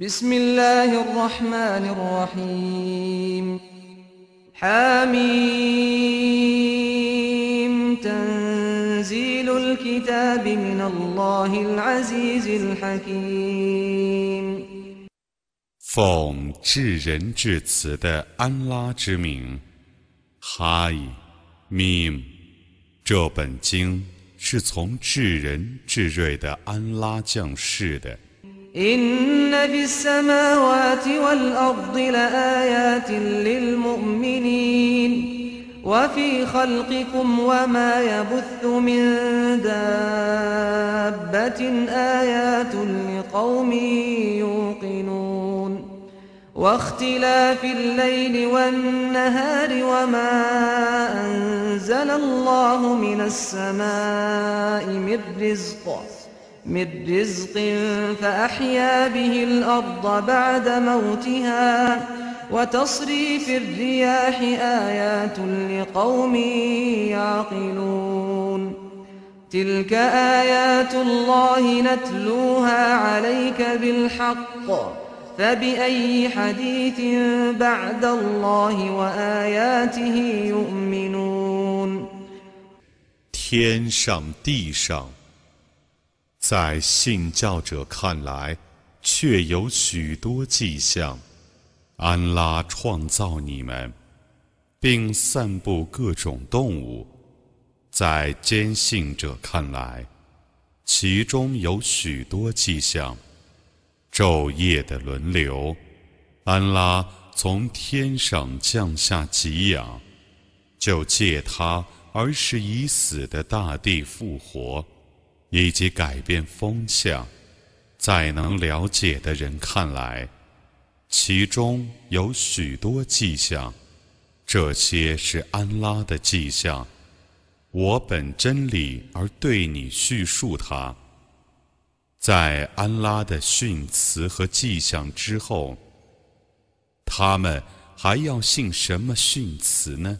بسم الله الرحمن الرحيم حميم تنزيل الكتاب من الله العزيز الحكيم 奉至仁至慈的安拉之名，哈伊米姆，这本经是从至仁至睿的安拉降世的。 إن في السماوات والأرض لآيات للمؤمنين وفي خلقكم وما يبث من دابة آيات لقوم يوقنون واختلاف الليل والنهار وما أنزل الله من السماء من رزق من رزق فأحيا به الأرض بعد موتها وتصريف الرياح آيات لقوم يعقلون تلك آيات الله نتلوها عليك بالحق فبأي حديث بعد الله وآياته يؤمنون 天上地上。 在信教者看来，却有许多迹象。安拉创造你们，并散布各种动物。在坚信者看来，其中有许多迹象。昼夜的轮流，安拉从天上降下给养，就借它而使已死的大地复活。以及改变风向，在能了解的人看来，其中有许多迹象，这些是安拉的迹象。我本真理而对你叙述它。在安拉的训词和迹象之后，他们还要信什么训词呢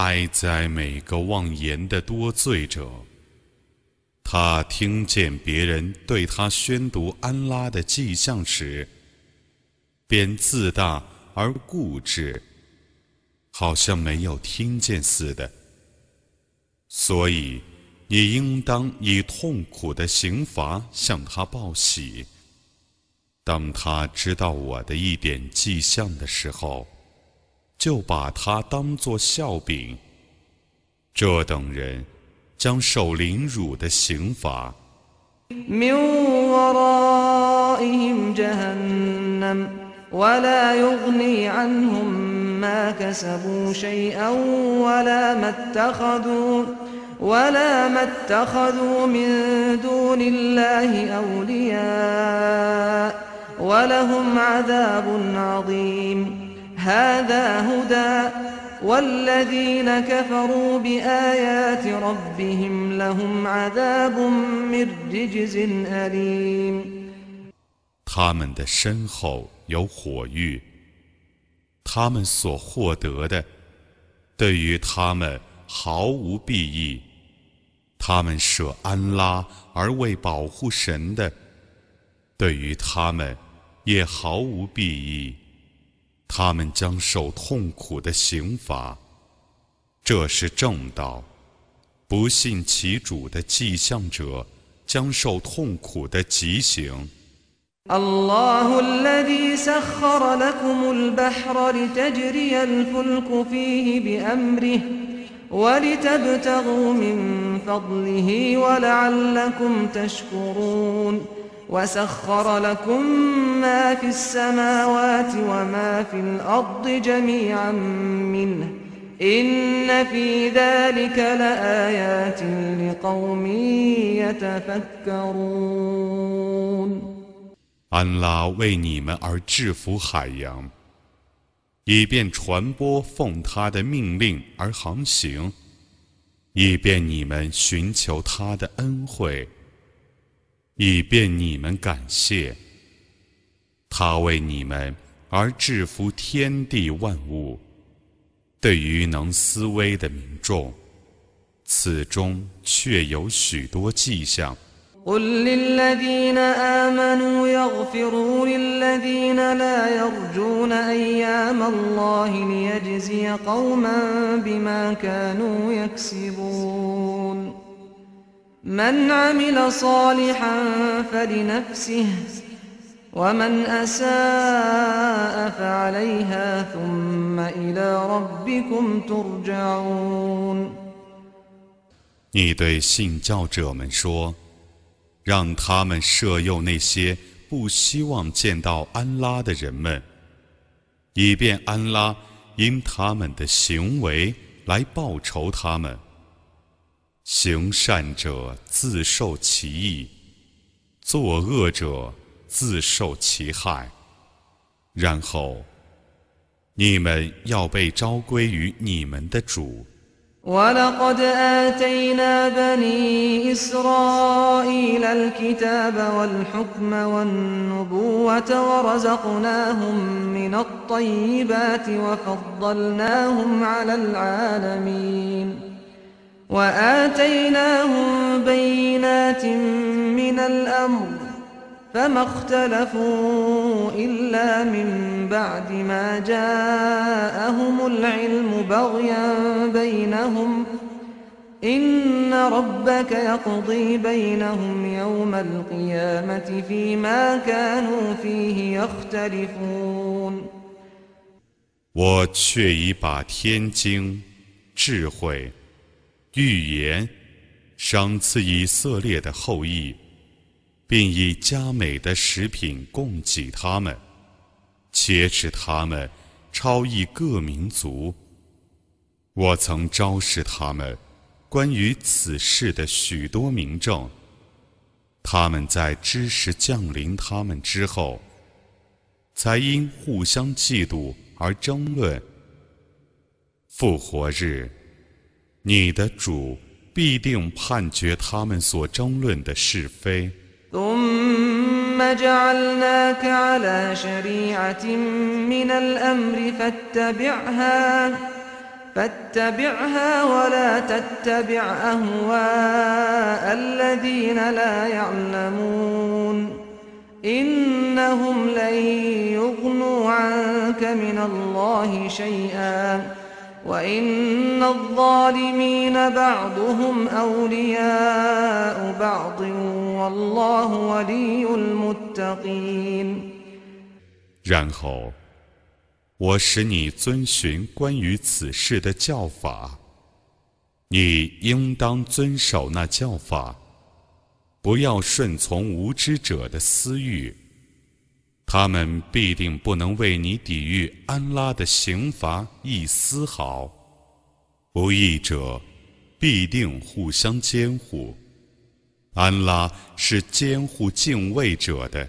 哀哉，每个妄言的多罪者！他听见别人对他宣读安拉的迹象时，便自大而固执，好像没有听见似的。所以，你应当以痛苦的刑罚向他报喜。当他知道我的一点迹象的时候。就把他当作笑柄，这等人将受凌辱的刑罚。هذا هدى والذين كفروا بآيات ربهم لهم عذاب من رجز أليم 他们的身后有火狱，他们所获得的对于他们毫无裨益。他们舍安拉而为保护神的，对于他们也毫无裨益。 他们将受痛苦的刑罚，这是正道。不信其主的迹象者将受痛苦的极刑。وسخر لكم ما في السماوات وما في الأرض جميعا منه إن في ذلك لآيات لقوم يتفكرون 安拉为你们而制服海洋，以便传播奉他的命令而航行，以便你们寻求他的恩惠， 以便你们感谢他为你们而制服天地万物。对于能思维的民众，此中确有许多迹象。قل للذين آمنوا يغفروا للذين لا يرجون أيام الله ليجزي قوما بما كانوا يكسبون من عمل صالحا فلنفسه ومن أساء فعليها ثم إلى ربكم ترجعون 你对信教者们说。让他们摄诱那些不希望见到安拉的人们，以便安拉因他们的行为来报仇他们。 行善者自受其益，作恶者自受其害。然后，你们要被召归于你们的主。ولقد آتينا بني إسرائيل الكتاب والحكم والنبوة ورزقناهم من الطيبات وفضلناهم على العالمين وآتيناهم بينات من الأمر فما اختلفوا إلا من بعد ما جاءهم العلم بغيا بينهم إن ربك يقضي بينهم يوم القيامة فيما كانوا فيه يختلفون 我却已把天经、智慧、 预言赏赐以色列的后裔。并以佳美的食品供给他们，且使他们超越各民族。我曾昭示他们关于此事的许多明证，他们在知识降临他们之后，才因互相嫉妒而争论。复活日，你的主必定判决他们所争论的是非。ثم جعلناك على شريعة من الأمر فاتبعها فاتبعها ولا تتبع أهواء الذين لا يعلمون إنهم لن يغنوا عنك من الله شيئا 然后，我使你遵循关于此事的教法，你应当遵守那教法，不要顺从无知者的私欲。他们必定不能为你抵御安拉的刑罚一丝毫，不义者必定互相监护，安拉是监护敬畏者的。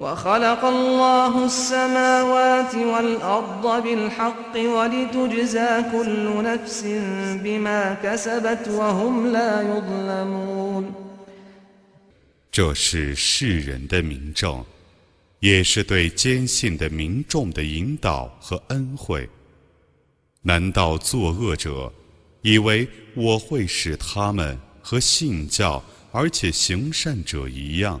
وخلق الله السماوات والأرض بالحق ولتجزى كل نفس بما كسبت وهم لا يظلمون 这是世人的明证，也是对坚信的民众的引导和恩惠。难道作恶者以为我会使他们和信教而且行善者一样？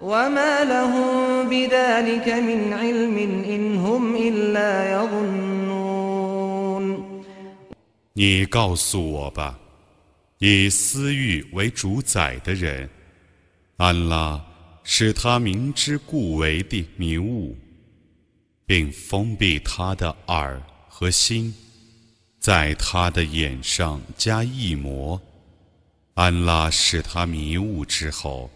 وما لهم بذلك من علم إن هم إلا يظنون 你告诉我吧，以私欲为主宰的人，安拉使他明知故为的迷雾，并封闭他的耳和心，在他的眼上加一魔。安拉使他迷雾之后，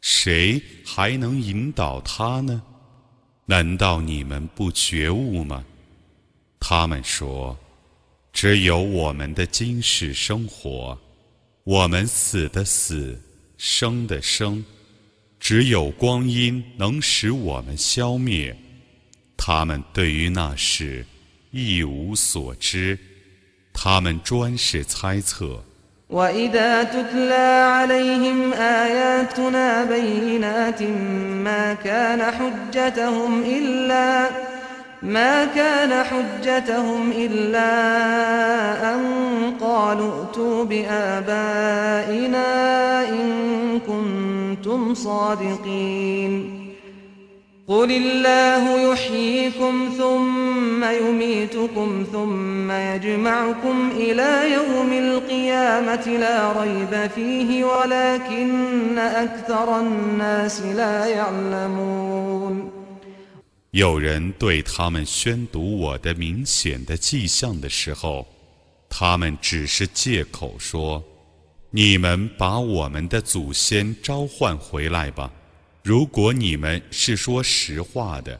谁还能引导他呢？难道你们不觉悟吗？他们说。只有我们的今世生活，我们死的死，生的生，只有光阴能使我们消灭。他们对于那事一无所知，他们专是猜测。وإذا تتلى عليهم آياتنا بينات ما كان حجتهم إلا ما كان حجتهم إلا أن قالوا ائتوا بآبائنا إن كنتم صادقين قل الله يحييكم ثم يميتكم ثم يجمعكم إلى يوم القيامة لا ريب فيه ولكن أكثر الناس لا يعلمون 有人对他们宣读我的明显的迹象的时候，他们只是借口说：“你们把我们的祖先召唤回来吧。”如果你们是说实话的，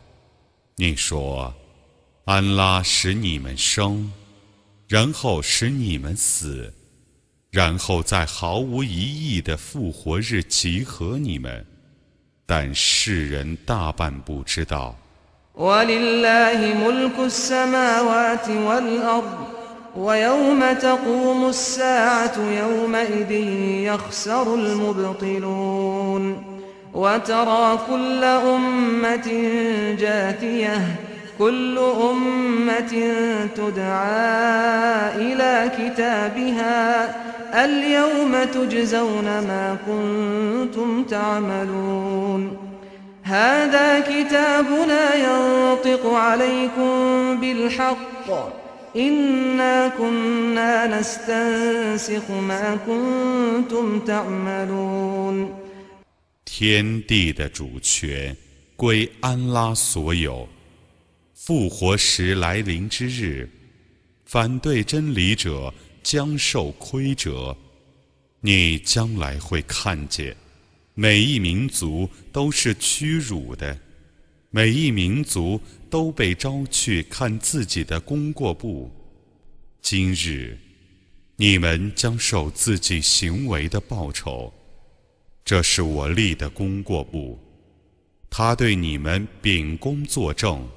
你说：“ 安拉使你们生，然后使你们死，然后在毫无疑义的复活日集合你们。”但世人大半不知道。ولله ملك السماوات والأرض ويوم تقوم الساعة يومئذ يخسر المبطلون وترى كل أمة جاثية كل أمة تدعى إلى كتابها اليوم تجزون ما كنتم تعملون هذا كتابنا ينطق عليكم بالحق إنا كنا نستنسخ ما كنتم تعملون 天地的主权归安拉所有。 复活时来临之日，反对真理者将受亏折。你将来会看见。每一民族都是屈辱的，每一民族都被招去看自己的功过簿。今日，你们将受自己行为的报酬。这是我立的功过簿，他对你们秉公作证，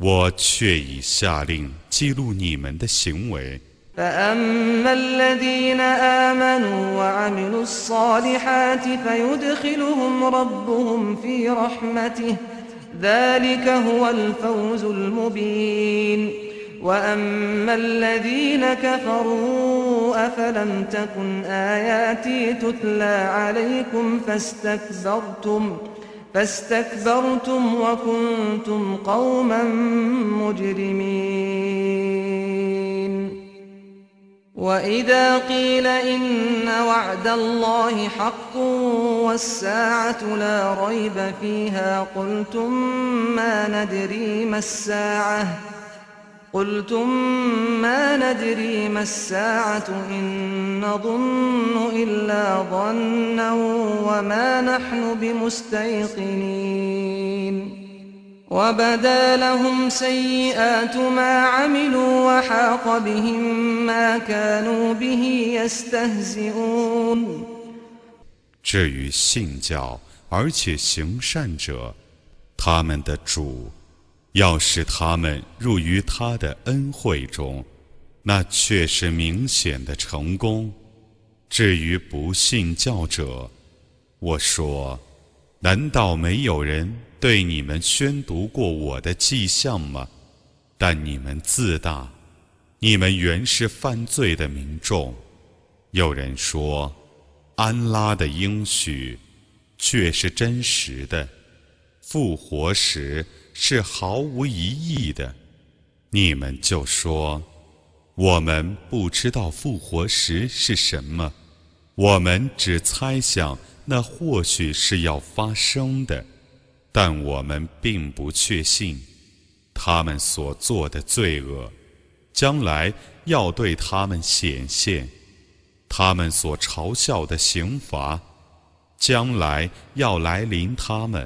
我却已下令记录你们的行为。 فأما الذين آمنوا وعملوا الصالحات فيدخلهم ربهم في رحمته ذلك هو الفوز المبين وأما الذين كفروا أفلم تكن آياتي تتلى عليكم فاستكبرتم فاستكبرتم وكنتم قوما مجرمين. وإذا قيل إن وعد الله حق والساعة لا ريب فيها قلتم ما ندري ما الساعة قلتم ما ندري ما الساعة إن نظن إلا ظنا وما نحن بمستيقنين وبدا لهم سيئات ما عملوا وحاق بهم ما كانوا به يستهزئون 至于信教而且行善者，他们的主 要使他们入于他的恩惠中，那却是明显的成功。至于不信教者，我说，难道没有人？对你们宣读过我的迹象吗？但你们自大，你们原是犯罪的民众。有人说，安拉的应许却是真实的，复活时是毫无疑义的。你们就说，我们不知道复活时是什么，我们只猜想那或许是要发生的。但我们并不确信，他们所做的罪恶，将来要对他们显现；他们所嘲笑的刑罚，将来要来临他们。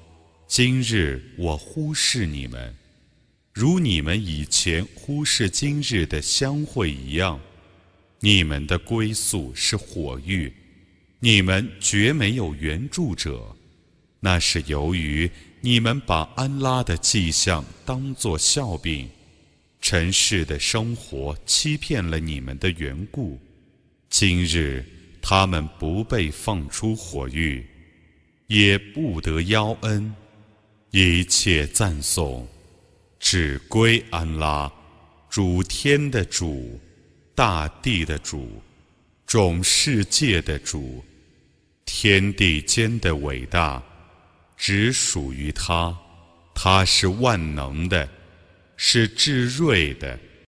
今日我忽视你们，如你们以前忽视今日的相会一样。你们的归宿是火域，你们绝没有援助者。那是由于。”你们把安拉的迹象当作笑柄，尘世的生活欺骗了你们的缘故。今日他们不被放出火狱，也不得邀恩，一切赞颂只归安拉，主天的主，大地的主，众世界的主，天地间的伟大。只属于他，他是万能的，是至睿的。